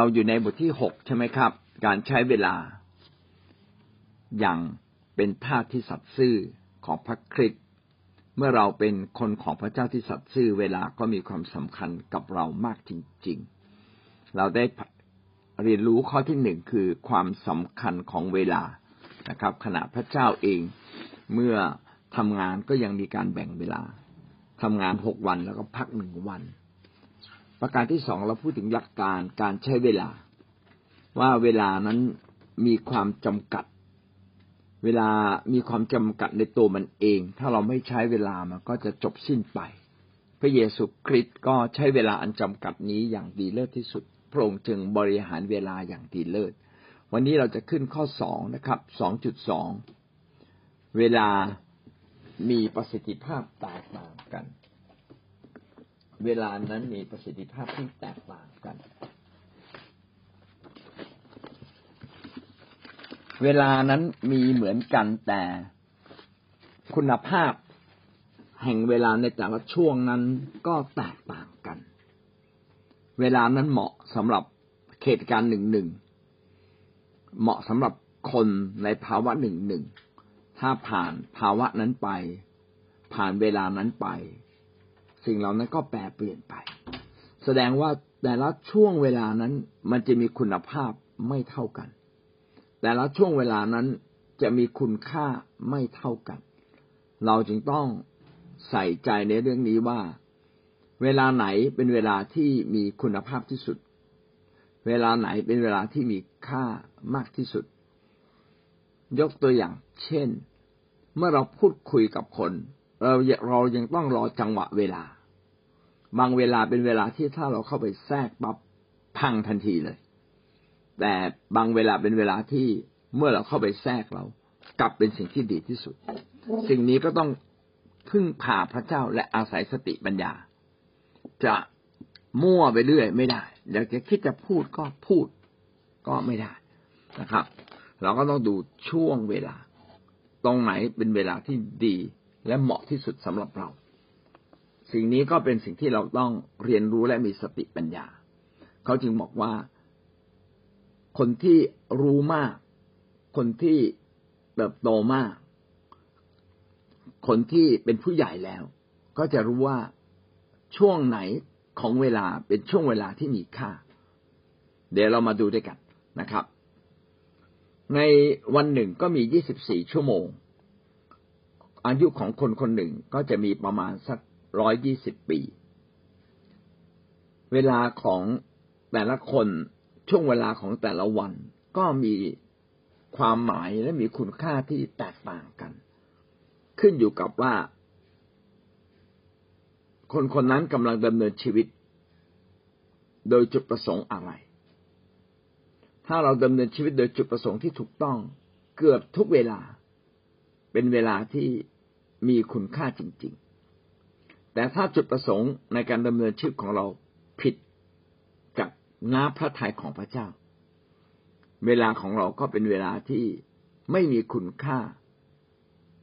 เราอยู่ในบทที่หกใช่ไหมครับ การใช้เวลา อย่างเป็นท่าที่สัตย์ซื่อของพระคริสต์เมื่อเราเป็นคนของพระเจ้าที่สัตย์ซื่อเวลาก็มีความสำคัญกับเรามากจริง ๆ เราได้เรียนรู้ข้อที่หนึ่งคือความสำคัญของเวลานะครับ ขณะพระเจ้าเองเมื่อทำงานก็ยังมีการแบ่งเวลาทำงานหกวันแล้วก็พักหนึ่งวัน ประการที่สองเราพูดถึงหลักการการใช้เวลา ว่าเวลานั้นมีความจำกัด เวลามีความจำกัดในตัวมันเอง ถ้าเราไม่ใช้เวลามันก็จะจบสิ้นไป พระเยซูคริสต์ก็ใช้เวลาอันจำกัดนี้อย่างดีเลิศที่สุด พระองค์จึงบริหารเวลาอย่างดีเลิศ วันนี้เราจะขึ้นข้อสองนะครับสองจุดสองเวลามีประสิทธิภาพแตกต่างกัน เวลานั้นมีประสิทธิภาพที่แตกต่างกัน เวลานั้นมีเหมือนกันแต่คุณภาพแห่งเวลาในแต่ละช่วงนั้นก็แตกต่างกัน เวลานั้นเหมาะสำหรับเหตุการณ์หนึ่งหนึ่ง เหมาะสำหรับคนในภาวะหนึ่งหนึ่ง ถ้าผ่านภาวะนั้นไป ผ่านเวลานั้นไป สิ่งเหล่านั้นก็แปรเปลี่ยนไป แสดงว่าแต่ละช่วงเวลานั้นมันจะมีคุณภาพไม่เท่ากัน แต่ละช่วงเวลานั้นจะมีคุณค่าไม่เท่ากัน เราจึงต้องใส่ใจในเรื่องนี้ว่า เวลาไหนเป็นเวลาที่มีคุณภาพที่สุด เวลาไหนเป็นเวลาที่มีค่ามากที่สุด ยกตัวอย่าง เช่น เมื่อเราพูดคุยกับคน เราเรายังต้องรอจังหวะเวลา บางเวลาเป็นเวลาที่ถ้าเราเข้าไปแทรกปั๊บพังทันทีเลย แต่บางเวลาเป็นเวลาที่เมื่อเราเข้าไปแทรกเรา กลับเป็นสิ่งที่ดีที่สุด สิ่งนี้ก็ต้องพึ่งพาพระเจ้าและอาศัยสติปัญญา จะมั่วไปเรื่อยไม่ได้อยากจะคิดจะพูดก็พูดก็ไม่ได้นะครับ เราก็ต้องดูช่วงเวลา ตรงไหนเป็นเวลาที่ดี และเหมาะที่สุดสำหรับเรา สิ่งนี้ก็เป็นสิ่งที่เราต้องเรียนรู้และมีสติปัญญา เขาจึงบอกว่า คนที่รู้มาก คนที่เติบโตมาก คนที่เป็นผู้ใหญ่แล้ว ก็จะรู้ว่าช่วงไหนของเวลาเป็นช่วงเวลาที่มีค่า เดี๋ยวเรามาดูด้วยกันนะครับ ในวันหนึ่งก็มี 24 ชั่วโมง อายุของคนคนหนึ่งก็จะมีประมาณสักร้อยยี่สิบปี เวลาของแต่ละคนช่วงเวลาของแต่ละวันก็มีความหมายและมีคุณค่าที่แตกต่างกัน ขึ้นอยู่กับว่า คนคนนั้นกำลังดำเนินชีวิต โดยจุดประสงค์อะไร ถ้าเราดำเนินชีวิตโดยจุดประสงค์ที่ถูกต้องเกือบทุกเวลา เป็นเวลาที่ มีคุณค่าจริง ๆ แต่ถ้าจุดประสงค์ในการดำเนินชีวิตของเราผิดกับน้าพระทัยของพระเจ้า เวลาของเราก็เป็นเวลาที่ไม่มีคุณค่า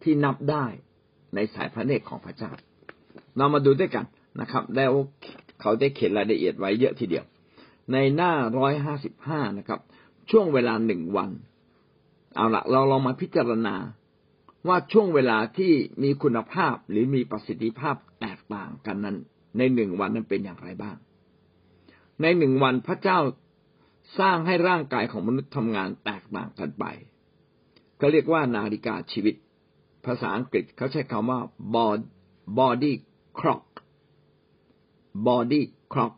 ที่นับได้ในสายพระเนตรของพระเจ้า เรามาดูด้วยกันนะครับ แล้วเขาได้เขียนรายละเอียดไว้เยอะทีเดียว ในหน้าร้อยห้าสิบห้านะครับ ช่วงเวลาหนึ่งวัน เอาละเราลองมาพิจารณา ว่าช่วงเวลาที่มีคุณภาพหรือมีประสิทธิภาพแตกต่างกันนั้น ในหนึ่งวันนั้นเป็นอย่างไรบ้าง ในหนึ่งวันพระเจ้าสร้างให้ร่างกายของมนุษย์ทำงานแตกต่างกันไปก็เรียกว่านาฬิกาชีวิต ภาษาอังกฤษเขาใช้คำว่า body clock body clock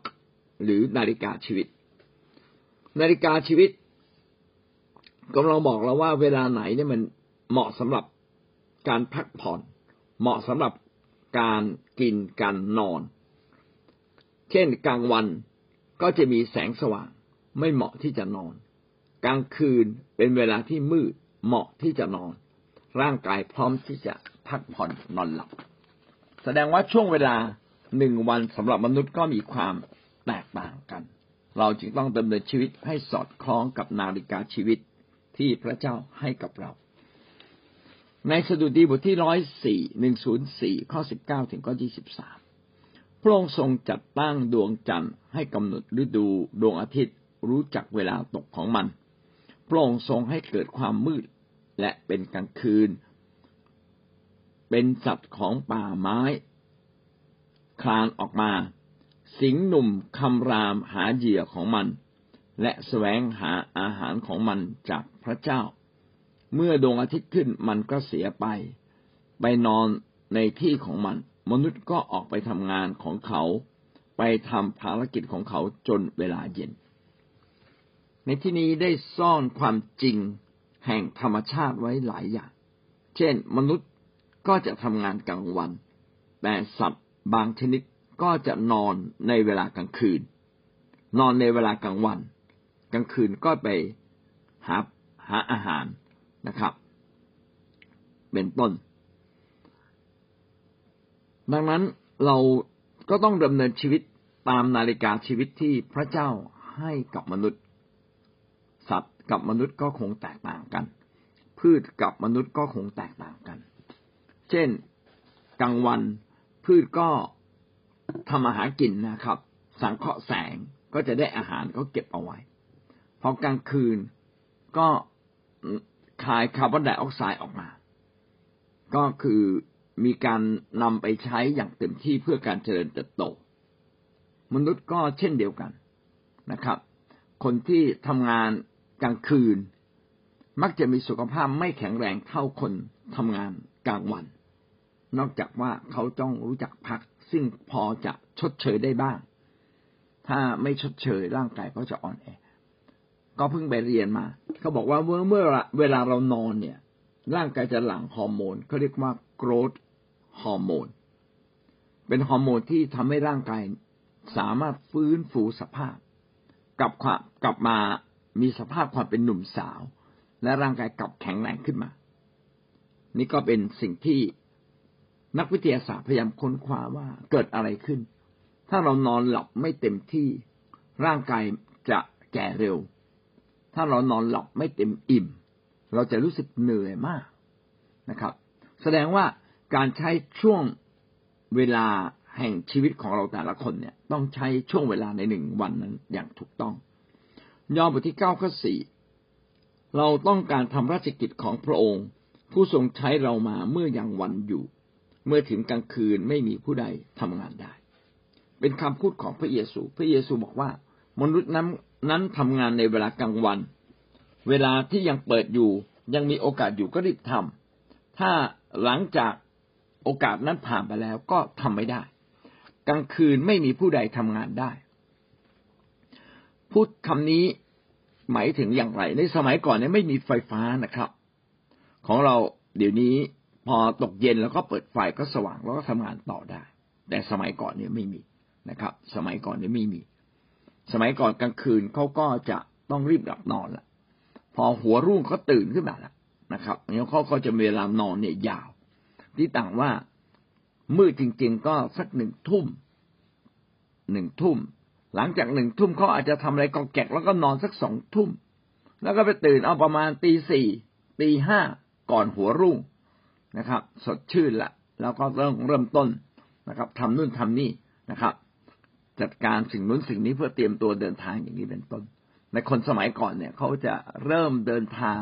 หรือนาฬิกาชีวิต นาฬิกาชีวิตกำลังบอกเราว่าเวลาไหนเนี่ยมันเหมาะสำหรับ การพักผ่อน เหมาะสำหรับการกินการนอน เช่นกลางวันก็จะมีแสงสว่าง ไม่เหมาะที่จะนอน กลางคืนเป็นเวลาที่มืดเหมาะที่จะนอน ร่างกายพร้อมที่จะพักผ่อนนอนหลับ แสดงว่าช่วงเวลาหนึ่งวันสำหรับมนุษย์ก็มีความแตกต่างกัน เราจึงต้องดำเนินชีวิตให้สอดคล้องกับนาฬิกาชีวิตที่พระเจ้าให้กับเรา ในสดุดีบทที่ร้อยสี่หนึ่งศูนย์สี่ข้อสิบเก้าถึงข้อยี่สิบสามพระองค์ทรงจัดตั้งดวงจันทร์ให้กำหนดฤดูดวงอาทิตย์รู้จักเวลาตกของมัน พระองค์ทรงให้เกิดความมืดและเป็นกลางคืน เป็นสัตว์ของป่าไม้ คลานออกมา สิงหนุ่มคำรามหาเหยื่อของมัน และแสวงหาอาหารของมันจากพระเจ้า เมื่อดวงอาทิตย์ขึ้นมันก็เสียไป ไปนอนในที่ของมัน มนุษย์ก็ออกไปทำงานของเขา ไปทำภารกิจของเขาจนเวลาเย็น ในที่นี้ได้ซ่อนความจริงแห่งธรรมชาติไว้หลายอย่าง เช่น มนุษย์ก็จะทำงานกลางวัน แต่สัตว์บางชนิดก็จะนอนในเวลากลางคืน นอนในเวลากลางวัน กลางคืนก็ไปหาหาอาหาร นะครับ เป็นต้น ดังนั้นเราก็ต้องดำเนินชีวิตตามนาฬิกาชีวิตที่พระเจ้าให้กับมนุษย์ สัตว์กับมนุษย์ก็คงแตกต่างกัน พืชกับมนุษย์ก็คงแตกต่างกัน เช่นกลางวันพืชก็ทำอาหารกินนะครับ สังเคราะห์แสงก็จะได้อาหารก็เก็บเอาไว้พอกลางคืนก็ คายคาร์บอนไดออกไซด์ออกมา ก็คือมีการนำไปใช้อย่างเต็มที่เพื่อการเจริญเติบโต มนุษย์ก็เช่นเดียวกันนะครับ คนที่ทำงานกลางคืน มักจะมีสุขภาพไม่แข็งแรงเท่าคนทำงานกลางวัน นอกจากว่าเขาต้องรู้จักพัก ซึ่งพอจะชดเชยได้บ้าง ถ้าไม่ชดเชยร่างกายก็จะอ่อนแอ ก็เพิ่งไปเรียนมา เขาบอกว่าเมื่อเมื่อเวลาเรานอนเนี่ย ร่างกายจะหลั่งฮอร์โมนเขาเรียกว่า growth ฮอร์โมน เป็นฮอร์โมนที่ทำให้ร่างกายสามารถฟื้นฟูสภาพกลับความกลับมามีสภาพความเป็นหนุ่มสาว และร่างกายกลับแข็งแรงขึ้นมา นี่ก็เป็นสิ่งที่นักวิทยาศาสตร์พยายามค้นคว้าว่าเกิดอะไรขึ้น ถ้าเรานอนหลับไม่เต็มที่ร่างกายจะแก่เร็ว ถ้าเรานอนหลับไม่เต็มอิ่ม เราจะรู้สึกเหนื่อยมากนะครับ แสดงว่าการใช้ช่วงเวลาแห่งชีวิตของเราแต่ละคนเนี่ย ต้องใช้ช่วงเวลาในหนึ่งวันนั้นอย่างถูกต้อง ยอห์นบทที่เก้าข้อสี่เราต้องการทำราชกิจของพระองค์ ผู้ทรงใช้เรามาเมื่อยังวันอยู่ เมื่อถึงกลางคืนไม่มีผู้ใดทำงานได้ เป็นคำพูดของพระเยซู พระเยซูบอกว่า มนุษย์นั้น นั้นทำงานในเวลากลางวัน เวลาที่ยังเปิดอยู่ยังมีโอกาสอยู่ก็รีบทำถ้าหลังจากโอกาสนั้นผ่านไปแล้วก็ทำไม่ได้ กลางคืนไม่มีผู้ใดทำงานได้ พูดคำนี้หมายถึงอย่างไร ในสมัยก่อนเนี่ยไม่มีไฟฟ้านะครับ ของเราเดี๋ยวนี้พอตกเย็นแล้วก็เปิดไฟก็สว่างแล้วก็ทำงานต่อได้ แต่สมัยก่อนเนี่ยไม่มีนะครับ สมัยก่อนเนี่ยไม่มี สมัยก่อนกลางคืนเขาก็จะต้องรีบหลับนอนละพอหัวรุ่งเขาตื่นขึ้นมาแล้วนะครับแล้วเขาก็จะเวลานอนเนี่ยยาว ที่ต่างว่ามืดจริง ๆ ก็สักหนึ่งทุ่มหนึ่งทุ่ม หลังจากหนึ่งทุ่มเขาอาจจะทำอะไรกองแกกแล้วก็นอนสักสองทุ่ม แล้วก็ไปตื่นเอาประมาณตีสี่ตีห้าก่อนหัวรุ่งนะครับ สดชื่นละแล้วก็เริ่มเริ่มต้นนะครับทำนู่นทำนี่นะครับ จัดการสิ่งนู้นสิ่งนี้เพื่อเตรียมตัวเดินทางอย่างนี้เป็นต้น ในคนสมัยก่อนเนี่ยเขาจะเริ่มเดินทาง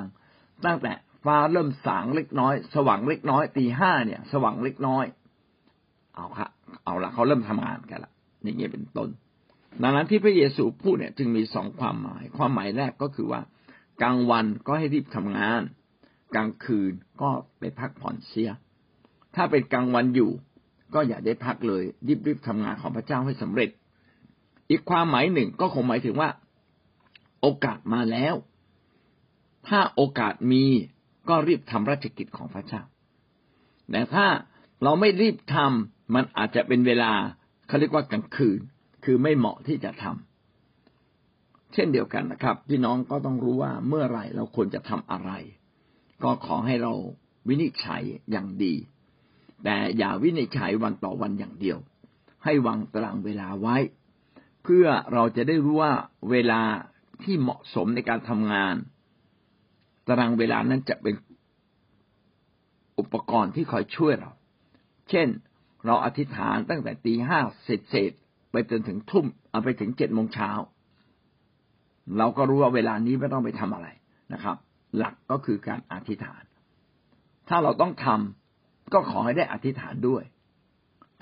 ตั้งแต่ฟ้าเริ่มสางเล็กน้อย สว่างเล็กน้อยตีห้าเนี่ย สว่างเล็กน้อย เอาค่ะเอาละเขาเริ่มทำงานกันละอย่างนี้เป็นต้น ดังนั้นที่พระเยซูพูดเนี่ยจึงมีสองความหมาย ความหมายแรกก็คือว่ากลางวันก็ให้รีบทำงาน กลางคืนก็ไปพักผ่อนเสีย ถ้าเป็นกลางวันอยู่ ก็อย่าได้พักเลยรีบรีบทำงานของพระเจ้าให้สำเร็จ อีกความหมายหนึ่งก็คงหมายถึงว่า โอกาสมาแล้ว ถ้าโอกาสมีก็รีบทำราชกิจของพระเจ้า แต่ถ้าเราไม่รีบทำมันอาจจะเป็นเวลาเขาเรียกว่ากลางคืน คือไม่เหมาะที่จะทำเช่นเดียวกันนะครับ พี่น้องก็ต้องรู้ว่าเมื่อไรเราควรจะทำอะไร ก็ขอให้เราวินิจฉัยอย่างดี แต่อย่าวินิจฉัยวันต่อวันอย่างเดียว ให้วางตารางเวลาไว้ เพื่อเราจะได้รู้ว่าเวลาที่เหมาะสมในการทำงาน ตารางเวลานั้นจะเป็นอุปกรณ์ที่คอยช่วยเรา เช่น เราอธิษฐานตั้งแต่ตีห้าเสร็จเสร็จไปจนถึงทุ่มเอาไปถึงเจ็ดโมงเช้า เราก็รู้ว่าเวลานี้ไม่ต้องไปทำอะไรนะครับ หลักก็คือการอธิษฐาน ถ้าเราต้องทำก็ขอให้ได้อธิษฐานด้วย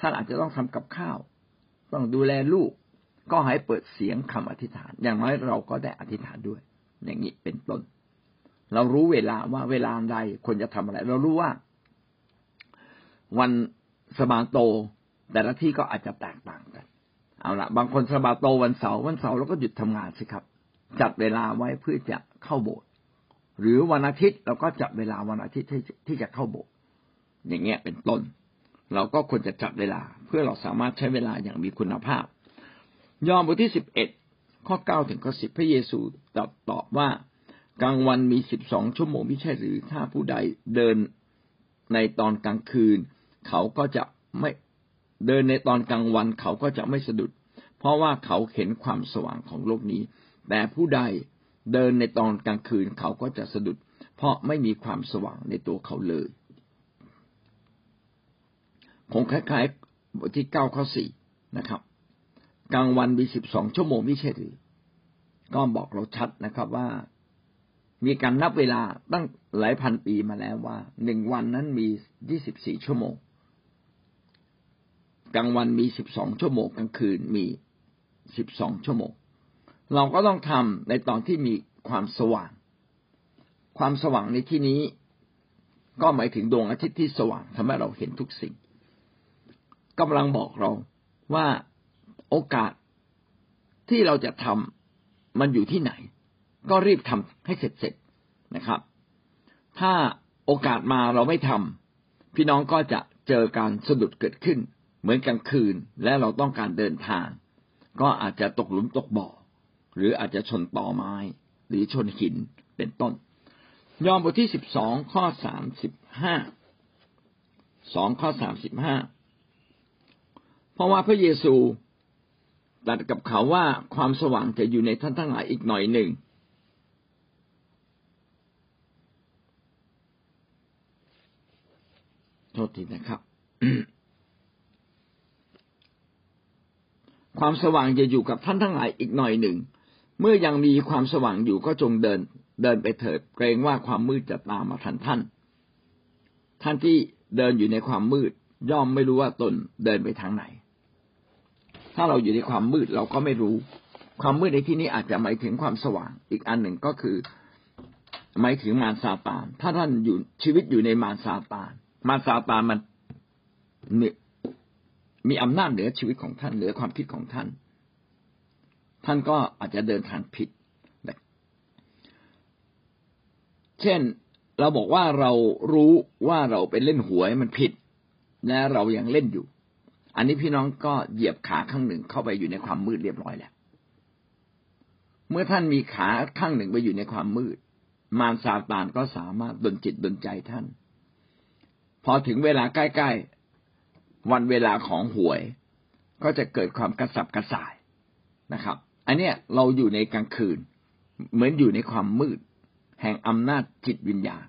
ท่านอาจจะต้องทำกับข้าว ต้องดูแลลูก ก็ให้เปิดเสียงคำอธิษฐาน อย่างน้อยเราก็ได้อธิษฐานด้วย อย่างนี้เป็นต้น เรารู้เวลาว่าเวลาใดควรจะทำอะไร เรารู้ว่า วันสบาโต แต่ละที่ก็อาจจะแตกต่างกัน เอาละบางคนสบาโตวันเสาร์วันเสาร์เราก็หยุดทำงานสิครับ จัดเวลาไว้เพื่อจะเข้าโบสถ์หรือวันอาทิตย์เราก็จัดเวลาวันอาทิตย์ที่จะเข้าโบสถ์อย่างเงี้ยเป็นต้น เราก็ควรจะจัดเวลา เพื่อเราสามารถใช้เวลาอย่างมีคุณภาพ ยอห์นบทที่สิบเอ็ดข้อเก้าถึงข้อสิบพระเยซูตอบตอบว่ากลางวันมีสิบสองชั่วโมงไม่ใช่หรือถ้าผู้ใดเดินในตอนกลางคืน เขาก็จะไม่เดินในตอนกลางวันเขาก็จะไม่สะดุด เพราะว่าเขาเห็นความสว่างของโลกนี้ แต่ผู้ใดเดินในตอนกลางคืนเขาก็จะสะดุด เพราะไม่มีความสว่างในตัวเขาเลยคงคล้ายๆบทที่เก้าข้อสี่นะครับ กลางวันมีสิบสองชั่วโมงไม่ใช่หรือ ก็บอกเราชัดนะครับว่า มีการนับเวลาตั้งหลายพันปีมาแล้วว่าหนึ่งวันนั้นมียี่สิบสี่ชั่วโมง กลางวันมีสิบสองชั่วโมงกลางคืนมีสิบสองชั่วโมง เราก็ต้องทำในตอนที่มีความสว่าง ความสว่างในที่นี้ ก็หมายถึงดวงอาทิตย์ที่สว่างทำให้เราเห็นทุกสิ่งกำลังบอกเราว่า โอกาสที่เราจะทำมันอยู่ที่ไหน ก็รีบทำให้เสร็จๆนะครับ ถ้าโอกาสมาเราไม่ทำพี่น้องก็จะเจอการสะดุดเกิดขึ้น เหมือนกลางคืนและเราต้องการเดินทาง ก็อาจจะตกหลุมตกบ่อ หรืออาจจะชนต่อไม้ หรือชนหินเป็นต้น ยอห์นบทที่สิบสองข้อสามสิบห้าสองข้อสามสิบห้าเพราะว่าพระเยซู ตรัสกับเขาว่าความสว่างจะอยู่ในท่านทั้งหลายอีกหน่อยหนึ่ง โทษทีนะครับ ความสว่างจะอยู่กับท่านทั้งหลายอีกหน่อยหนึ่ง เมื่อยังมีความสว่างอยู่ก็จงเดิน เดินไปเถิดเกรงว่าความมืดจะตามมาทันท่าน ท่านที่เดินอยู่ในความมืด ย่อมไม่รู้ว่าตนเดินไปทางไหน ถ้าเราอยู่ในความมืดเราก็ไม่รู้ ความมืดในที่นี้อาจจะหมายถึงความสว่าง อีกอันหนึ่งก็คือหมายถึงมารซาตาน ถ้าท่านอยู่ชีวิตอยู่ในมารซาตาน มารซาตานมันมีอำนาจเหนือชีวิตของท่านเหนือความคิดของท่าน ท่านก็อาจจะเดินทางผิด เช่นเราบอกว่าเรารู้ว่าเราไปเล่นหวยมันผิด และเรายังเล่นอยู่ อันนี้พี่น้องก็เหยียบขาข้างหนึ่งเข้าไปอยู่ในความมืดเรียบร้อยแล้ว เมื่อท่านมีขาข้างหนึ่งไปอยู่ในความมืด มารซาตานก็สามารถดลจิตดลใจท่าน พอถึงเวลาใกล้ๆวันเวลาของหวย ก็จะเกิดความกระสับกระส่ายนะครับ อันเนี้ยเราอยู่ในกลางคืน เหมือนอยู่ในความมืด แห่งอำนาจจิตวิญญาณ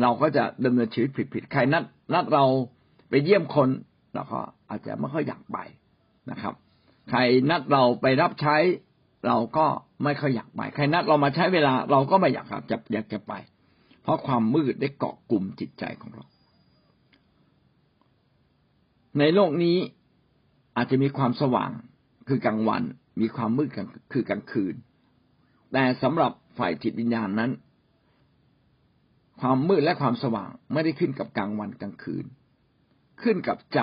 เราก็จะดำเนินชีวิตผิดๆใครนัดนัดเราไปเยี่ยมคน เราก็อาจจะไม่ค่อยอยากไปนะครับ ใครนัดเราไปรับใช้ เราก็ไม่ค่อยอยากไป ใครนัดเรามาใช้เวลา เราก็ไม่อยากจะอยากจะไป เพราะความมืดได้เกาะกลุ่มจิตใจของเรา ในโลกนี้อาจจะมีความสว่างคือกลางวัน มีความมืดคือกลางคืน แต่สำหรับฝ่ายจิตวิญญาณนั้น ความมืดและความสว่างไม่ได้ขึ้นกับกลางวันกลางคืน ขึ้นกับใจ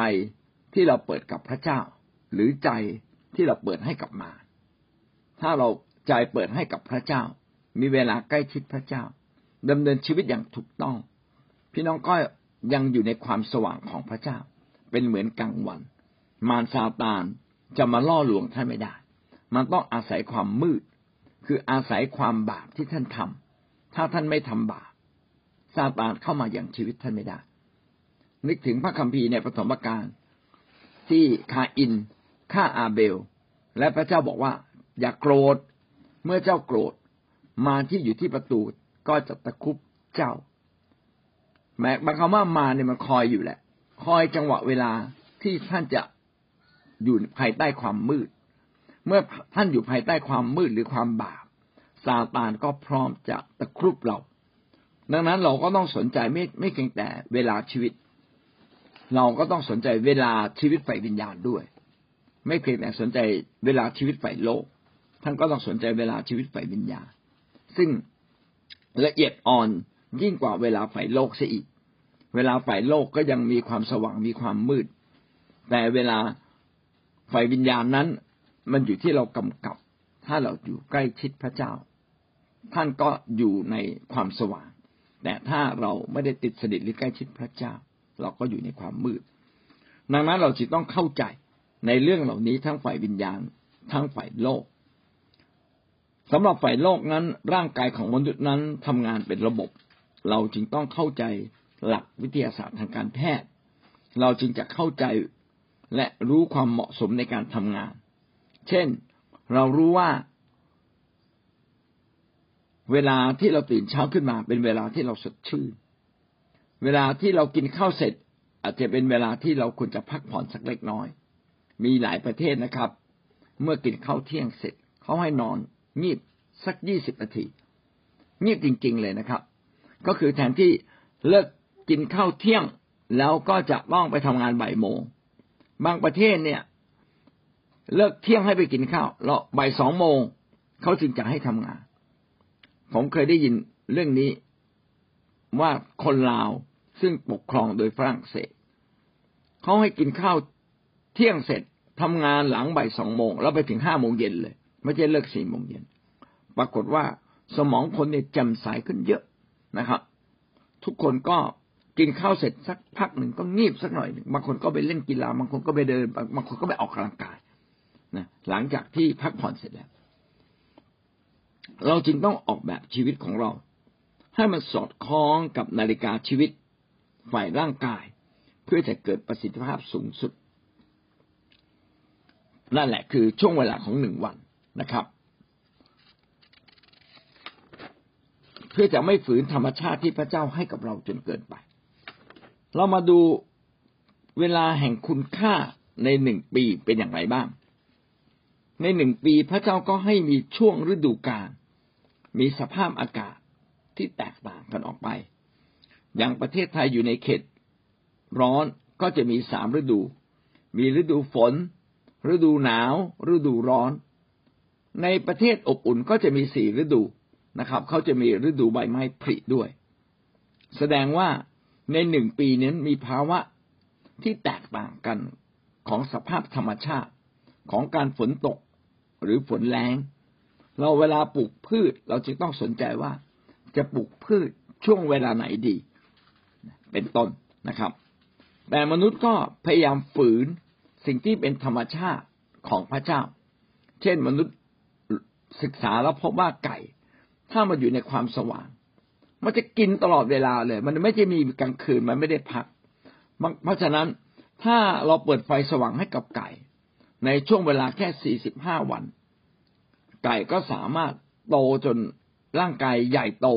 ที่เราเปิดกับพระเจ้า หรือใจที่เราเปิดให้กับมารถ้าเราใจเปิดให้กับพระเจ้า มีเวลาใกล้ชิดพระเจ้าดำเนินชีวิตอย่างถูกต้อง พี่น้องก็ยังอยู่ในความสว่างของพระเจ้า เป็นเหมือนกลางวัน มารซาตานจะมาล่อลวงท่านไม่ได้ มันต้องอาศัยความมืด คืออาศัยความบาปที่ท่านทำถ้าท่านไม่ทำบาปซาตานเข้ามาอย่างชีวิตท่านไม่ได้ นึกถึงพระคัมภีร์ในปฐมกาลที่คาอินฆ่าอาเบล และพระเจ้าบอกว่า อย่ากโกรธ เมื่อเจ้าโกรธมาที่อยู่ที่ประตูก็จะตะคุบเจ้าแม้บางคำว่ามาเนี่ยมันคอยอยู่แหละ คอยจังหวะเวลาที่ท่านจะอยู่ภายใต้ความมืด เมื่อท่านอยู่ภายใต้ความมืดหรือความบาปซาตานก็พร้อมจะตะครุบเรา ดังนั้นเราก็ต้องสนใจไม่ไม่เพียงแต่เวลาชีวิต เราก็ต้องสนใจเวลาชีวิตฝ่ายวิญญาณด้วย ไม่เพียงแต่สนใจเวลาชีวิตฝ่ายโลก ท่านก็ต้องสนใจเวลาชีวิตฝ่ายวิญญาณ ซึ่งละเอียดอ่อนยิ่งกว่าเวลาฝ่ายโลกเสียอีก เวลาฝ่ายโลกก็ยังมีความสว่างมีความมืด แต่เวลาฝ่ายวิญญาณนั้น มันอยู่ที่เรากำกับ ถ้าเราอยู่ใกล้ชิดพระเจ้า ท่านก็อยู่ในความสว่าง แต่ถ้าเราไม่ได้ติดสนิทหรือใกล้ชิดพระเจ้า เราก็อยู่ในความมืด ดังนั้นเราจึงต้องเข้าใจในเรื่องเหล่านี้ทั้งฝ่ายวิญญาณ ทั้งฝ่ายโลกสำหรับฝ่ายโลกนั้น ร่างกายของมนุษย์นั้นทำงานเป็นระบบ เราจึงต้องเข้าใจหลักวิทยาศาสตร์ทางการแพทย์ เราจึงจะเข้าใจและรู้ความเหมาะสมในการทำงาน เช่น เรารู้ว่า เวลาที่เราตื่นเช้าขึ้นมา เป็นเวลาที่เราสดชื่น เวลาที่เรากินข้าวเสร็จ อาจจะเป็นเวลาที่เราควรจะพักผ่อนสักเล็กน้อย มีหลายประเทศนะครับ เมื่อกินข้าวเที่ยงเสร็จเขาให้นอนงีบสักยี่สิบนาทีงีบจริง ๆเลยนะครับ ก็คือแทนที่เลิกกินข้าวเที่ยงแล้วก็จะต้องไปทำงานบ่ายโมงบางประเทศเนี่ย เลิกเที่ยงให้ไปกินข้าวแล้วบ่ายสองโมงเขาจึงจะให้ทำงาน ผมเคยได้ยินเรื่องนี้ว่าคนลาว ซึ่งปกครองโดยฝรั่งเศสเขาให้กินข้าวเที่ยงเสร็จทำงานหลังบ่ายสองโมงแล้วไปถึงห้าโมงเย็นเลย ไม่ใช่เลิกสี่โมงเย็นปรากฏว่าสมองคนเนี่ยจำสายขึ้นเยอะนะครับ ทุกคนก็กินข้าวเสร็จสักพักหนึ่งก็งีบสักหน่อยหนึ่งบางคนก็ไปเล่นกีฬาบางคนก็ไปเดินบางคนก็ไปออกกำลังกายนะหลังจากที่พักผ่อนเสร็จแล้ว เราจึงต้องออกแบบชีวิตของเรา ให้มันสอดคล้องกับนาฬิกาชีวิต ฝ่ายร่างกาย เพื่อจะเกิดประสิทธิภาพสูงสุด นั่นแหละคือช่วงเวลาของหนึ่งวันนะครับ เพื่อจะไม่ฝืนธรรมชาติที่พระเจ้าให้กับเราจนเกินไป เรามาดูเวลาแห่งคุณค่าในหนึ่งปีเป็นอย่างไรบ้าง ในหนึ่งปีพระเจ้าก็ให้มีช่วงฤดูกาลมีสภาพอากาศที่แตกต่างกันออกไป อย่างประเทศไทยอยู่ในเขตร้อนก็จะมีสามฤดู มีฤดูฝน ฤดูหนาว ฤดูร้อน ในประเทศอบอุ่นก็จะมีสี่ฤดูนะครับเขาจะมีฤดูใบไม้ผลิด้วย แสดงว่าในหนึ่งปีนั้นมีภาวะที่แตกต่างกันของสภาพธรรมชาติของการฝนตกหรือฝนแรงเราเวลาปลูกพืชเราจึงต้องสนใจว่าจะปลูกพืชช่วงเวลาไหนดี เป็นต้นนะครับ แต่มนุษย์ก็พยายามฝืนสิ่งที่เป็นธรรมชาติของพระเจ้า เช่นมนุษย์ศึกษาแล้วพบว่าไก่ ถ้ามาอยู่ในความสว่าง มันจะกินตลอดเวลาเลย มันไม่จะมีกลางคืนมันไม่ได้พัก เพราะฉะนั้นถ้าเราเปิดไฟสว่างให้กับไก่ ในช่วงเวลาแค่สี่สิบห้าวัน ไก่ก็สามารถโตจนร่างกายใหญ่โต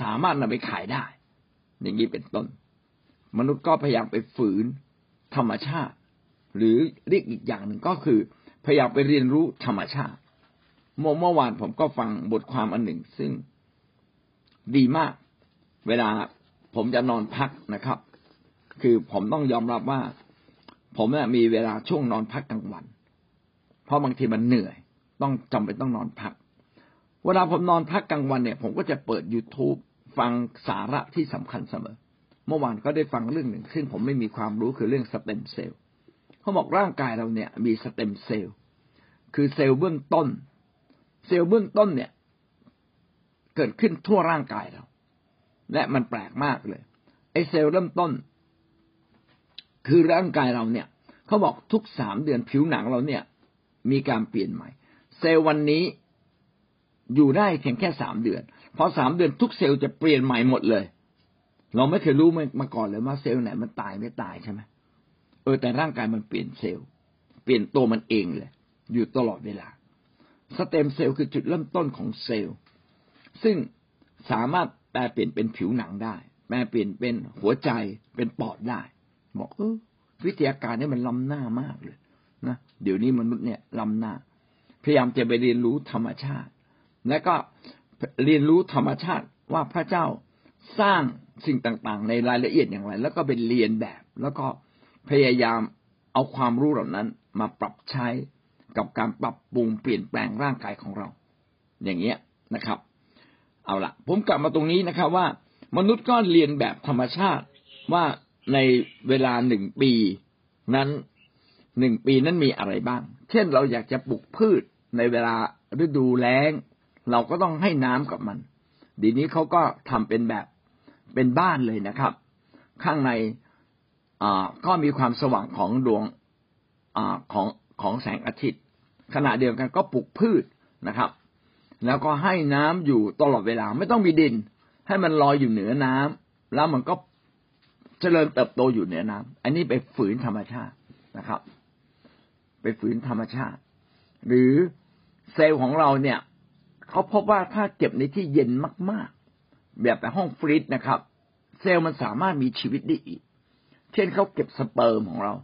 สามารถนำไปขายได้ อย่างนี้เป็นต้น มนุษย์ก็พยายามไปฝืนธรรมชาติ หรือเรียกอีกอย่างหนึ่งก็คือ พยายามไปเรียนรู้ธรรมชาติ เมื่อเมื่อวานผมก็ฟังบทความอันหนึ่งซึ่งดีมาก เวลาผมจะนอนพักนะครับ คือผมต้องยอมรับว่า ผมเนี่ยมีเวลาช่วงนอนพักกลางวัน เพราะบางทีมันเหนื่อย ต้องจำเป็นต้องนอนพัก เวลาผมนอนพักกลางวันเนี่ย ผมก็จะเปิด youtube ฟังสาระที่สำคัญเสมอ เมื่อวานก็ได้ฟังเรื่องหนึ่ง ซึ่งผมไม่มีความรู้คือเรื่องสเต็มเซลล์เขาบอกร่างกายเราเนี่ย มีสเต็มเซลล์คือเซลล์เบื้องต้น เซลล์เบื้องต้นเนี่ย เกิดขึ้นทั่วร่างกายเรา และมันแปลกมากเลย ไอ้เซลล์เริ่มต้น คือร่างกายเราเนี่ยเขาบอกทุกสามเดือนผิวหนังเราเนี่ย มีการเปลี่ยนใหม่ เซลล์วันนี้อยู่ได้เพียงแค่สามเดือนพอสามเดือนทุกเซลล์จะเปลี่ยนใหม่หมดเลย เราไม่เคยรู้มาก่อนเลยว่าเซลล์ไหนมันตายไม่ตายใช่ไหมเออแต่ร่างกายมันเปลี่ยนเซลล์ เปลี่ยนตัวมันเองเลย อยู่ตลอดเวลา สเต็มเซลล์คือจุดเริ่มต้นของเซลล์ ซึ่งสามารถแปรเปลี่ยนเป็นผิวหนังได้แปลเปลี่ยนเป็นหัวใจเป็นปอดได้บอกเออวิทยาการนี่มันล้ำหน้ามากเลยนะเดี๋ยวนี้มนุษย์เนี่ยล้ำหน้า พยายามจะไปเรียนรู้ธรรมชาติ และก็เรียนรู้ธรรมชาติว่าพระเจ้า สร้างสิ่งต่างๆ ในรายละเอียดอย่างไร แล้วก็เป็นเรียนแบบ แล้วก็พยายามเอาความรู้เหล่านั้นมาปรับใช้กับการปรับปรุงเปลี่ยนแปลงร่างกายของเรา อย่างเงี้ยนะครับ เอาละผมกลับมาตรงนี้นะครับว่า มนุษย์ก็เรียนแบบธรรมชาติว่าในเวลาหนึ่งปีนั้นหนึ่งปีนั้นมีอะไรบ้าง เช่นเราอยากจะปลูกพืชในเวลาฤดูแล้ง เราก็ต้องให้น้ำกับมัน ดีนี้เขาก็ทำเป็นแบบเป็นบ้านเลยนะครับ ข้างในอ่าก็มีความสว่างของดวงอ่าของของแสงอาทิตย์ ขณะเดียวกันก็ปลูกพืชนะครับ แล้วก็ให้น้ำอยู่ตลอดเวลาไม่ต้องมีดิน ให้มันลอยอยู่เหนือน้ำแล้วมันก็เจริญเติบโตอยู่เหนือน้ำอันนี้ไปฝืนธรรมชาตินะครับ ไปฝืนธรรมชาติ หรือเซลล์ของเราเนี่ย เขาพบว่าถ้าเก็บในที่เย็นมากๆ แบบไปห้องฟรีซนะครับ เซลล์มันสามารถมีชีวิตได้อีก เช่นเขาเก็บสเปิร์มของเรา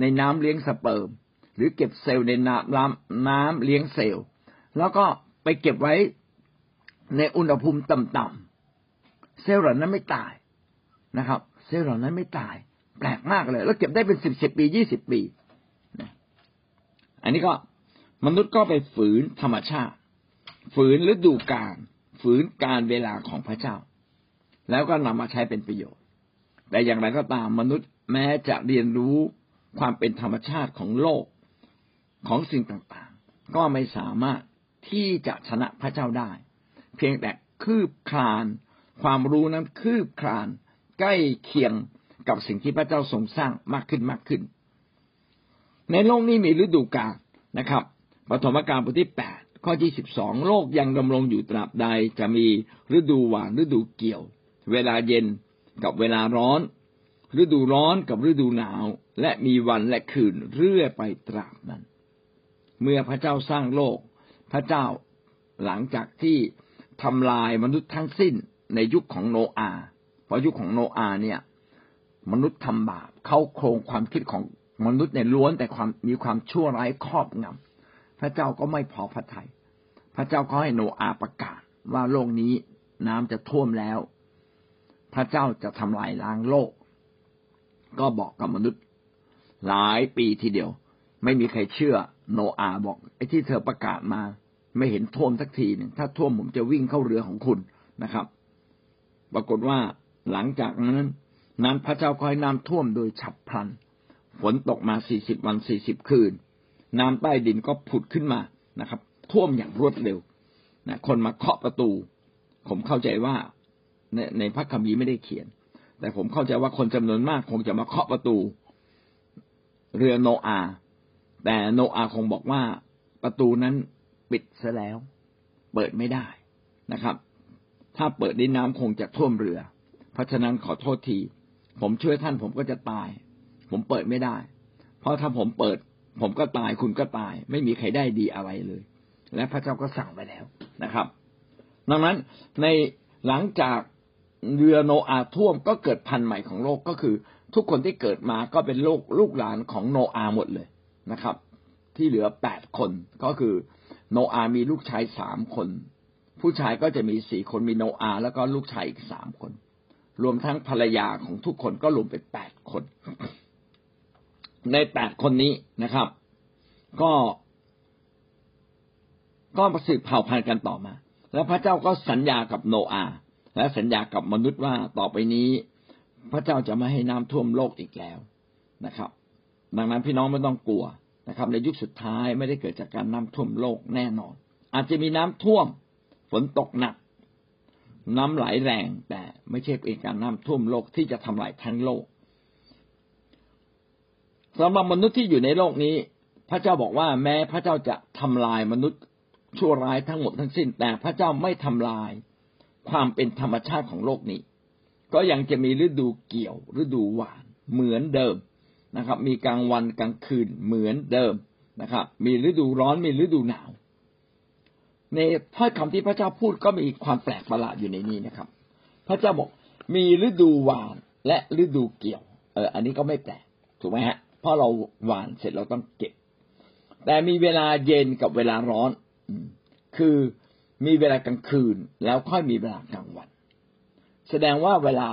ในน้ำเลี้ยงสเปิร์มหรือเก็บเซลล์ในน้ำน้ำน้ำเลี้ยงเซลล์ แล้วก็ไปเก็บไว้ในอุณหภูมิต่ำๆเซลล์เหล่านั้นไม่ตายนะครับ เซลล์เหล่านั้นไม่ตาย แปลกมากเลย แล้วเก็บได้เป็นสิบสิบปียี่สิบปี อันนี้ก็มนุษย์ก็ไปฝืนธรรมชาติ ฝืนฤดูกาลฝืนการเวลาของพระเจ้า แล้วก็นำมาใช้เป็นประโยชน์ แต่อย่างไรก็ตามมนุษย์แม้จะเรียนรู้ความเป็นธรรมชาติของโลกของสิ่งต่างๆ ก็ไม่สามารถที่จะชนะพระเจ้าได้ เพียงแต่คืบคลาน ความรู้นั้นคืบคลาน ใกล้เคียงกับสิ่งที่พระเจ้าทรงสร้างมากขึ้นมากขึ้น ในโลกนี้มีฤดูกาลนะครับปฐมกาลบทที่แปด ข้อที่สิบสองโลกยังดำรงอยู่ตราบใดจะมีฤดูหวานฤดูเกี่ยว เวลาเย็นกับเวลาร้อน ฤดูร้อนกับฤดูหนาว และมีวันและคืนเรื่อยไปตราบนั้น เมื่อพระเจ้าสร้างโลก พระเจ้าหลังจากที่ทำลายมนุษย์ทั้งสิ้นในยุคของโนอาเพราะยุคของโนอาเนี่ย มนุษย์ทำบาปเข้าโครงความคิดของมนุษย์ในล้วนแต่ความมีความชั่วร้ายครอบงำพระเจ้าก็ไม่พอพระทยัย พระเจ้าก็ให้โนอาประกาศว่าโลกนี้น้ำจะท่วมแล้ว พระเจ้าจะทำลายล้างโลก ก็บอกกับมนุษย์ หลายปีทีเดียว ไม่มีใครเชื่อ โนอาบอกไอ้ที่เธอประกาศมา ไม่เห็นท่วมสักทีหนึ่งถ้าท่วมผมจะวิ่งเข้าเรือของคุณนะครับ ปรากฏว่าหลังจากนั้นนั้นพระเจ้าก็ให้น้ำท่วมโดยฉับพลัน ฝนตกมาสี่สิบวันสี่สิบคืน น้ำใต้ดินก็ผุดขึ้นมานะครับ ท่วมอย่างรวดเร็วนะคนมาเคาะประตู ผมเข้าใจว่าในในพระคัมภีร์ไม่ได้เขียน แต่ผมเข้าใจว่าคนจำนวนมากคงจะมาเคาะประตู เรือโนอา แต่โนอาคงบอกว่าประตูนั้นปิดซะแล้ว เปิดไม่ได้นะครับ ถ้าเปิดด้น้ำคงจะท่วมเรือ เพราะฉะนั้นขอโทษที ผมช่วยท่านผมก็จะตาย ผมเปิดไม่ได้ เพราะถ้าผมเปิด ผมก็ตายคุณก็ตาย ไม่มีใครได้ดีอะไรเลย และพระเจ้าก็สั่งไปแล้วนะครับ ดังนั้นในหลังจากเรือโนอาท่วมก็เกิดพันธุ์ใหม่ของโลกก็คือ ทุกคนที่เกิดมาก็เป็นลูกลูกหลานของโนอาหมดเลยนะครับ ที่เหลือแปดคนก็คือโนอามีลูกชายสามคน ผู้ชายก็จะมีสี่คนมีโนอาแล้วก็ลูกชายอีกสามคน รวมทั้งภรรยาของทุกคนก็รวมเป็นแปดคน ในแปดคนนี้นะครับ ก็ ก็สืบเผ่าพันธุ์กันต่อมา แล้วพระเจ้าก็สัญญากับโนอาและสัญญากับมนุษย์ว่าต่อไปนี้ พระเจ้าจะไม่ให้น้ำท่วมโลกอีกแล้วนะครับ ดังนั้นพี่น้องไม่ต้องกลัวนะครับ ในยุคสุดท้ายไม่ได้เกิดจากการน้ำท่วมโลกแน่นอน อาจจะมีน้ำท่วม ฝนตกหนัก น้ำไหลแรงแต่ไม่ใช่เป็นการน้ำท่วมโลกที่จะทำลายทั้งโลกสำหรับมนุษย์ที่อยู่ในโลกนี้ พระเจ้าบอกว่าแม้พระเจ้าจะทำลายมนุษย์ ชั่วร้ายทั้งหมดทั้งสิ้น แต่พระเจ้าไม่ทำลายความเป็นธรรมชาติของโลกนี้ ก็ยังจะมีฤดูเกี่ยว ฤดูหวานเหมือนเดิมนะครับ มีกลางวันกลางคืนเหมือนเดิมนะครับ มีฤดูร้อนมีฤดูหนาว ในถ้อยคำที่พระเจ้าพูดก็มีความแปลกประหลาดอยู่ในนี้นะครับ พระเจ้าบอกมีฤดูหวานและฤดูเกี่ยว เออ อันนี้ก็ไม่แปลกถูกไหมฮะเพราะเราหวานเสร็จเราต้องเก็บ แต่มีเวลาเย็นกับเวลาร้อน คือมีเวลากลางคืนแล้วค่อยมีเวลากลางวัน แสดงว่าเวลา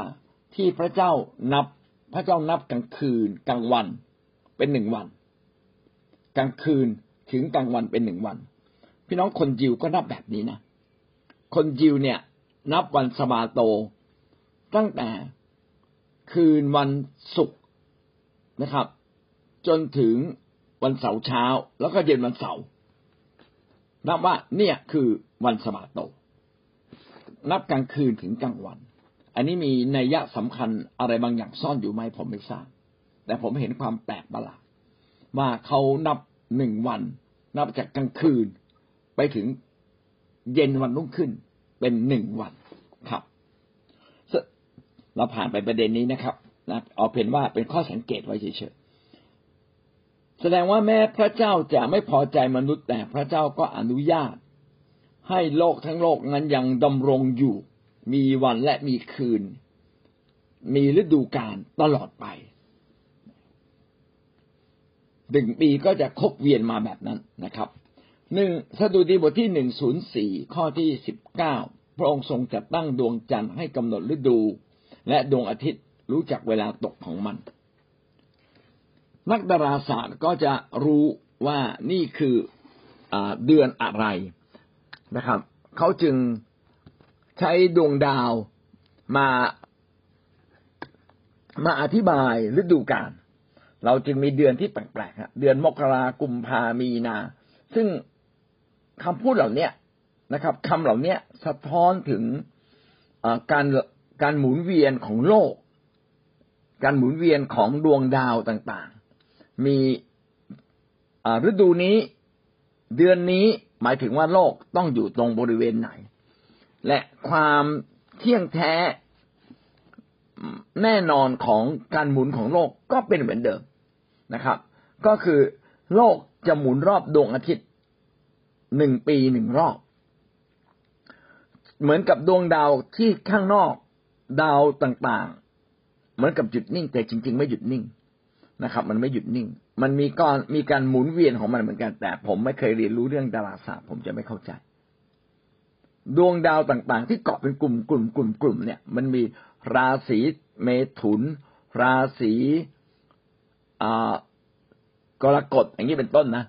ที่พระเจ้านับพระเจ้านับกลางคืนกลางวันเป็นหนึ่งวัน กลางคืนถึงกลางวันเป็นหนึ่งวัน พี่น้องคนยิวก็นับแบบนี้นะคนยิวเนี่ย นับวันสบาโต ตั้งแต่คืนวันศุกร์นะครับ จนถึงวันเสาร์เช้า แล้วก็เย็นวันเสาร์ นับว่าเนี่ยคือวันสบาโต นับกลางคืนถึงกลางวัน อันนี้มีนัยยะสำคัญอะไรบางอย่างซ่อนอยู่ไหมผมไม่ทราบ แต่ผมเห็นความแปลกประหลาดว่าเขานับหนึ่งวัน นับจากกลางคืนไปถึงเย็นวันรุ่งขึ้นเป็นหนึ่งวันครับเราผ่านไปประเด็นนี้นะครับนะเอาเป็นว่าเป็นข้อสังเกตไว้เฉยๆ แสดงว่าแม้พระเจ้าจะไม่พอใจมนุษย์แต่พระเจ้าก็อนุญาต ให้โลกทั้งโลกนั้นยังดำรงอยู่ มีวันและมีคืน มีฤดูกาลตลอดไปหนึ่งปีก็จะครบเวียนมาแบบนั้นนะครับหนึ่งสดุดีบทที่หนึ่งศูนย์สี่ข้อที่สิบเก้าพระองค์ทรงจัดตั้งดวงจันทร์ให้กำหนดฤดู และดวงอาทิตย์รู้จักเวลาตกของมัน นักดาราศาสตร์ก็จะรู้ว่านี่คืออเดือนอะไรนะครับ เขาจึงใช้ดวงดาวมามาอธิบายฤดูกาลเราจึงมีเดือนที่แปลกๆเดือนมกรากุมภามีนา ซึ่งคำพูดเหล่านี้นะครับคำเหล่านี้สะท้อนถึงการการหมุนเวียนของโลก การหมุนเวียนของดวงดาวต่างๆ มีฤดูนี้เดือนนี้หมายถึงว่าโลกต้องอยู่ตรงบริเวณไหน และความเที่ยงแท้แน่นอนของการหมุนของโลกก็เป็นเหมือนเดิมนะครับ ก็คือโลกจะหมุนรอบดวงอาทิตย์หนึ่งปีหนึ่งรอบ เหมือนกับดวงดาวที่ข้างนอกดาวต่างๆ เหมือนกับหยุดนิ่งแต่จริง ๆ ไม่หยุดนิ่ง นะครับ มันไม่หยุดนิ่ง มันมีกอนมีการหมุนเวียนของมันเหมือนกัน แต่ผมไม่เคยเรียนรู้เรื่องดาราศาสตร์ผมจะไม่เข้าใจ ดวงดาวต่างๆ ที่เกาะเป็นกลุ่มกลุ่มกลุ่มกลุ่มเนี่ย มันมีราศีเมถุน ราศีกรกฎอย่างนี้เป็นต้นนะ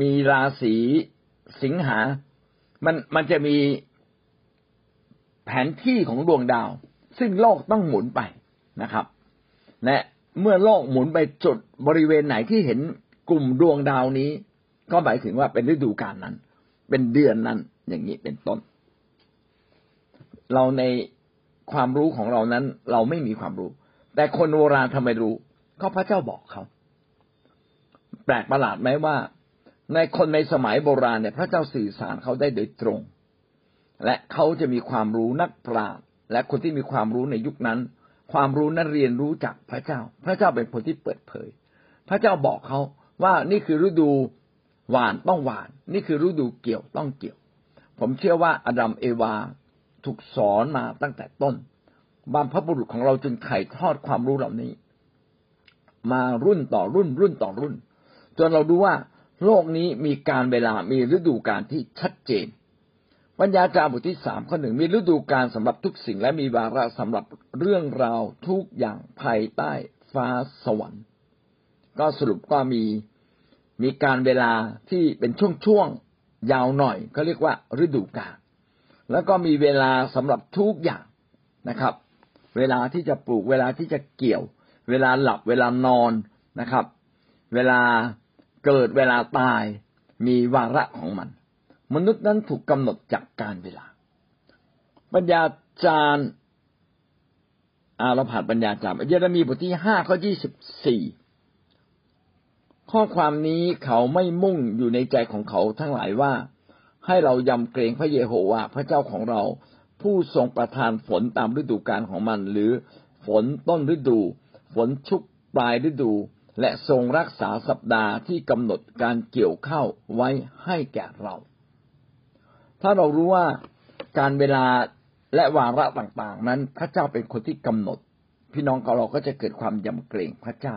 มีราศีสิงหา มันมันจะมีแผนที่ของดวงดาว ซึ่งโลกต้องหมุนไปนะครับ และ เมื่อโลกหมุนไปจุดบริเวณไหนที่เห็นกลุ่มดวงดาวนี้ ก็หมายถึงว่าเป็นฤดูกาลนั้น เป็นเดือนนั้น อย่างนี้เป็นต้น เราในความรู้ของเรานั้น เราไม่มีความรู้ แต่คนโบราณทำไมรู้ก็พระเจ้าบอกเขา แปลกประหลาดไหมว่า ในคนในสมัยโบราณเนี่ย พระเจ้าสื่อสารเขาได้โดยตรง และเขาจะมีความรู้นักปราชญ์และคนที่มีความรู้ในยุคนั้น ความรู้นั้นเรียนรู้จากพระเจ้า พระเจ้าเป็นคนที่เปิดเผย พระเจ้าบอกเขาว่านี่คือฤดูหวานต้องหวาน นี่คือฤดูเกี่ยวต้องเกี่ยว ผมเชื่อว่าอดัมเอวาถูกสอนมาตั้งแต่ต้นบรรพบุรุษของเราจึงถ่ายทอดความรู้เหล่านี้ มารุ่นต่อรุ่นรุ่นต่อรุ่น จนเราดูว่าโลกนี้มีการเวลามีฤดูกาลที่ชัดเจน ปัญญาจารบทที่สามข้อหนึ่งมีฤดูกาลสำหรับทุกสิ่งและมีวาระสำหรับเรื่องราวทุกอย่างภายใต้ฟ้าสวรรค์ ก็สรุปก็มีมีการเวลาที่เป็นช่วงๆยาวหน่อยก็เรียกว่าฤดูกาลแล้วก็มีเวลาสำหรับทุกอย่างนะครับ เวลาที่จะปลูกเวลาที่จะเกี่ยว เวลาหลับเวลานอนนะครับ เวลาเกิดเวลาตายมีวาระของมัน มนุษย์นั้นถูกกำหนดจากการเวลา ปัญญาจารย์อาเราผ่านปัญญาจารย์เยเรมีบทที่ห้าข้อยี่สิบสี่ข้อความนี้เขาไม่มุ่งอยู่ในใจของเขาทั้งหลายว่า ให้เรายำเกรงพระเยโฮวาห์พระเจ้าของเรา ผู้ทรงประทานฝนตามฤดูกาลของมัน หรือฝนต้นฤดู ฝนชุกปลายฤดู และทรงรักษาสัปดาห์ที่กำหนดการเกี่ยวเข้าไว้ให้แก่เรา ถ้าเรารู้ว่าการเวลาและวาระต่างๆ นั้น พระเจ้าเป็นคนที่กำหนด พี่น้องของเราก็จะเกิดความยำเกรงพระเจ้า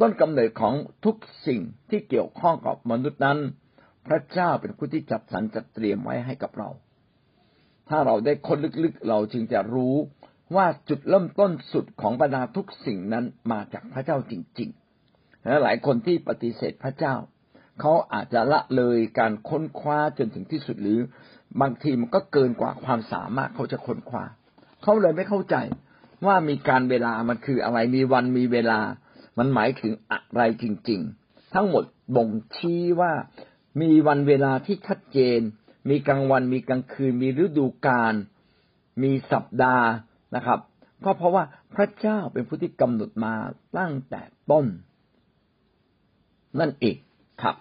ต้นกำเนิดของทุกสิ่งที่เกี่ยวข้องกับมนุษย์นั้น พระเจ้าเป็นผู้ที่จัดสรรจัดเตรียมไว้ให้กับเรา ถ้าเราได้ค้นลึกๆ เราจึงจะรู้ว่าจุดเริ่มต้นสุดของบรรดาทุกสิ่งนั้นมาจากพระเจ้าจริงๆและหลายคนที่ปฏิเสธพระเจ้า เขาอาจจะละเลยการค้นคว้าจนถึงที่สุดหรือบางทีมันก็เกินกว่าความสามารถเขาจะค้นคว้าเขาเลยไม่เข้าใจว่ามีการเวลามันคืออะไรมีวันมีเวลา มันหมายถึงอะไรจริง ๆ ทั้งหมดบ่งชี้ว่ามีวันเวลาที่ชัดเจน มีกลางวันมีกลางคืน มีฤดูกาลมีสัปดาห์นะครับ ก็เพราะว่าพระเจ้าเป็นผู้ที่กำหนดมาตั้งแต่ต้น นั่นเองครับ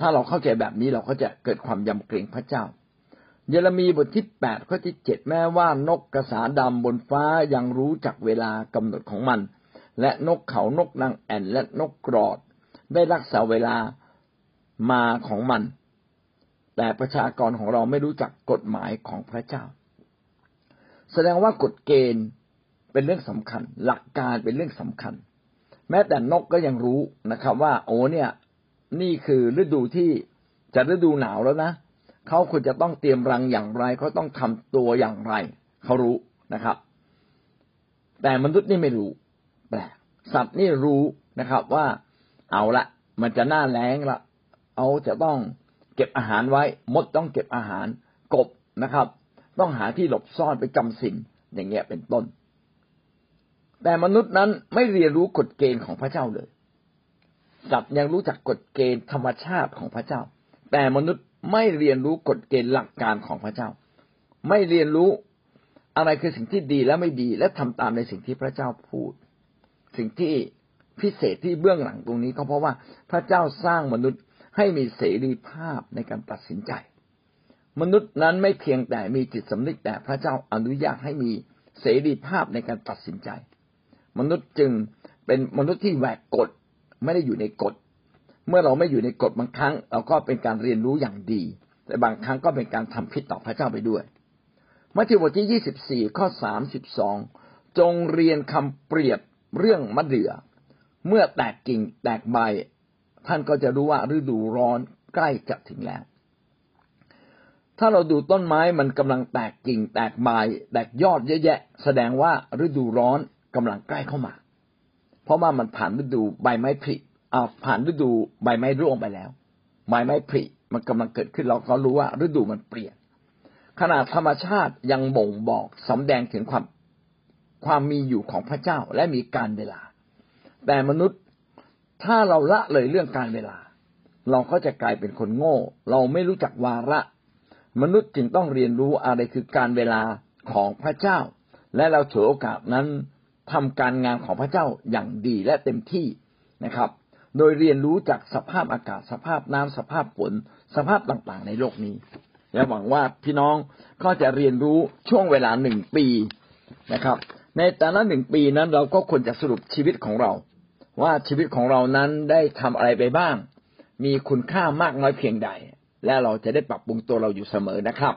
ถ้าเราเข้าใจแบบนี้เราก็จะเกิดความยำเกรงพระเจ้า เยเรมีบทที่แปดข้อที่เจ็ดแม้ว่านกกระสาดำบนฟ้ายังรู้จักเวลากำหนดของมัน และนกเขานกนางแอ่นและนกกรอด ได้รักษาเวลามาของมัน แต่ประชากรของเราไม่รู้จักกฎหมายของพระเจ้า แสดงว่ากฎเกณฑ์เป็นเรื่องสำคัญ หลักการเป็นเรื่องสำคัญ แม้แต่นกก็ยังรู้นะครับ ว่าโอ้เนี่ย นี่คือฤดูที่จะฤดูหนาวแล้วนะเขาควรจะต้องเตรียมรังอย่างไรเขาต้องทำตัวอย่างไรเขารู้นะครับ แต่มนุษย์นี่ไม่รู้แปลกสัตว์นี่รู้นะครับว่าเอาละมันจะหน้าแล้งละเอาจะต้องเก็บอาหารไว้ มดต้องเก็บอาหาร กบนะครับ ต้องหาที่หลบซ่อนไปจำสินอย่างเงี้ยเป็นต้น แต่มนุษย์นั้นไม่เรียนรู้กฎเกณฑ์ของพระเจ้าเลย สัตว์ยังรู้จักกฎเกณฑ์ธรรมชาติของพระเจ้า แต่มนุษย์ไม่เรียนรู้กฎเกณฑ์หลักการของพระเจ้า ไม่เรียนรู้อะไรคือสิ่งที่ดีและไม่ดี และทำตามในสิ่งที่พระเจ้าพูด สิ่งที่พิเศษที่เบื้องหลังตรงนี้ก็เพราะว่าพระเจ้าสร้างมนุษย์ให้มีเสรีภาพในการตัดสินใจ มนุษย์นั้นไม่เพียงแต่มีจิตสำนึกแต่พระเจ้าอนุญาตให้มีเสรีภาพในการตัดสินใจ มนุษย์จึงเป็นมนุษย์ที่แหวกกฎ ไม่ได้อยู่ในกฎ เมื่อเราไม่อยู่ในกฎบางครั้ง เราก็เป็นการเรียนรู้อย่างดี แต่บางครั้งก็เป็นการทำผิดต่อพระเจ้าไปด้วย มัทธิวบทที่ยี่สิบสี่ข้อสามสิบสองจงเรียนคำเปรียบเรื่องมะเดื่อ เมื่อแตกกิ่งแตกใบ ท่านก็จะรู้ว่าฤดูร้อนใกล้จะถึงแล้ว ถ้าเราดูต้นไม้มันกำลังแตกกิ่งแตกใบแตกยอดเยอะแยะ แสดงว่าฤดูร้อนกำลังใกล้เข้ามา เพราะว่ามันผ่านฤดูใบไม้ผลิอ่าผ่านฤดูใบไม้ร่วงไปแล้ว ใบไม้ผลิมันกำลังเกิดขึ้นเราก็รู้ว่าฤดูมันเปลี่ยน ขนาดธรรมชาติยังบ่งบอกสำแดงถึงความความมีอยู่ของพระเจ้าและมีการเวลา แต่มนุษย์ถ้าเราละเลยเรื่องการเวลา เราก็จะกลายเป็นคนโง่ เราไม่รู้จักวาระ มนุษย์จึงต้องเรียนรู้อะไรคือการเวลาของพระเจ้า และเราถือโอกาสนั้น ทำการงานของพระเจ้าอย่างดีและเต็มที่นะครับ โดยเรียนรู้จากสภาพอากาศสภาพน้ำสภาพฝนสภาพต่างๆ ในโลกนี้ และหวังว่าพี่น้องก็จะเรียนรู้ช่วงเวลาหนึ่งปีนะครับ ในแต่ละหนึ่งปีนั้นเราก็ควรจะสรุปชีวิตของเรา ว่าชีวิตของเรานั้นได้ทำอะไรไปบ้าง มีคุณค่ามากน้อยเพียงใด และเราจะได้ปรับปรุงตัวเราอยู่เสมอนะครับ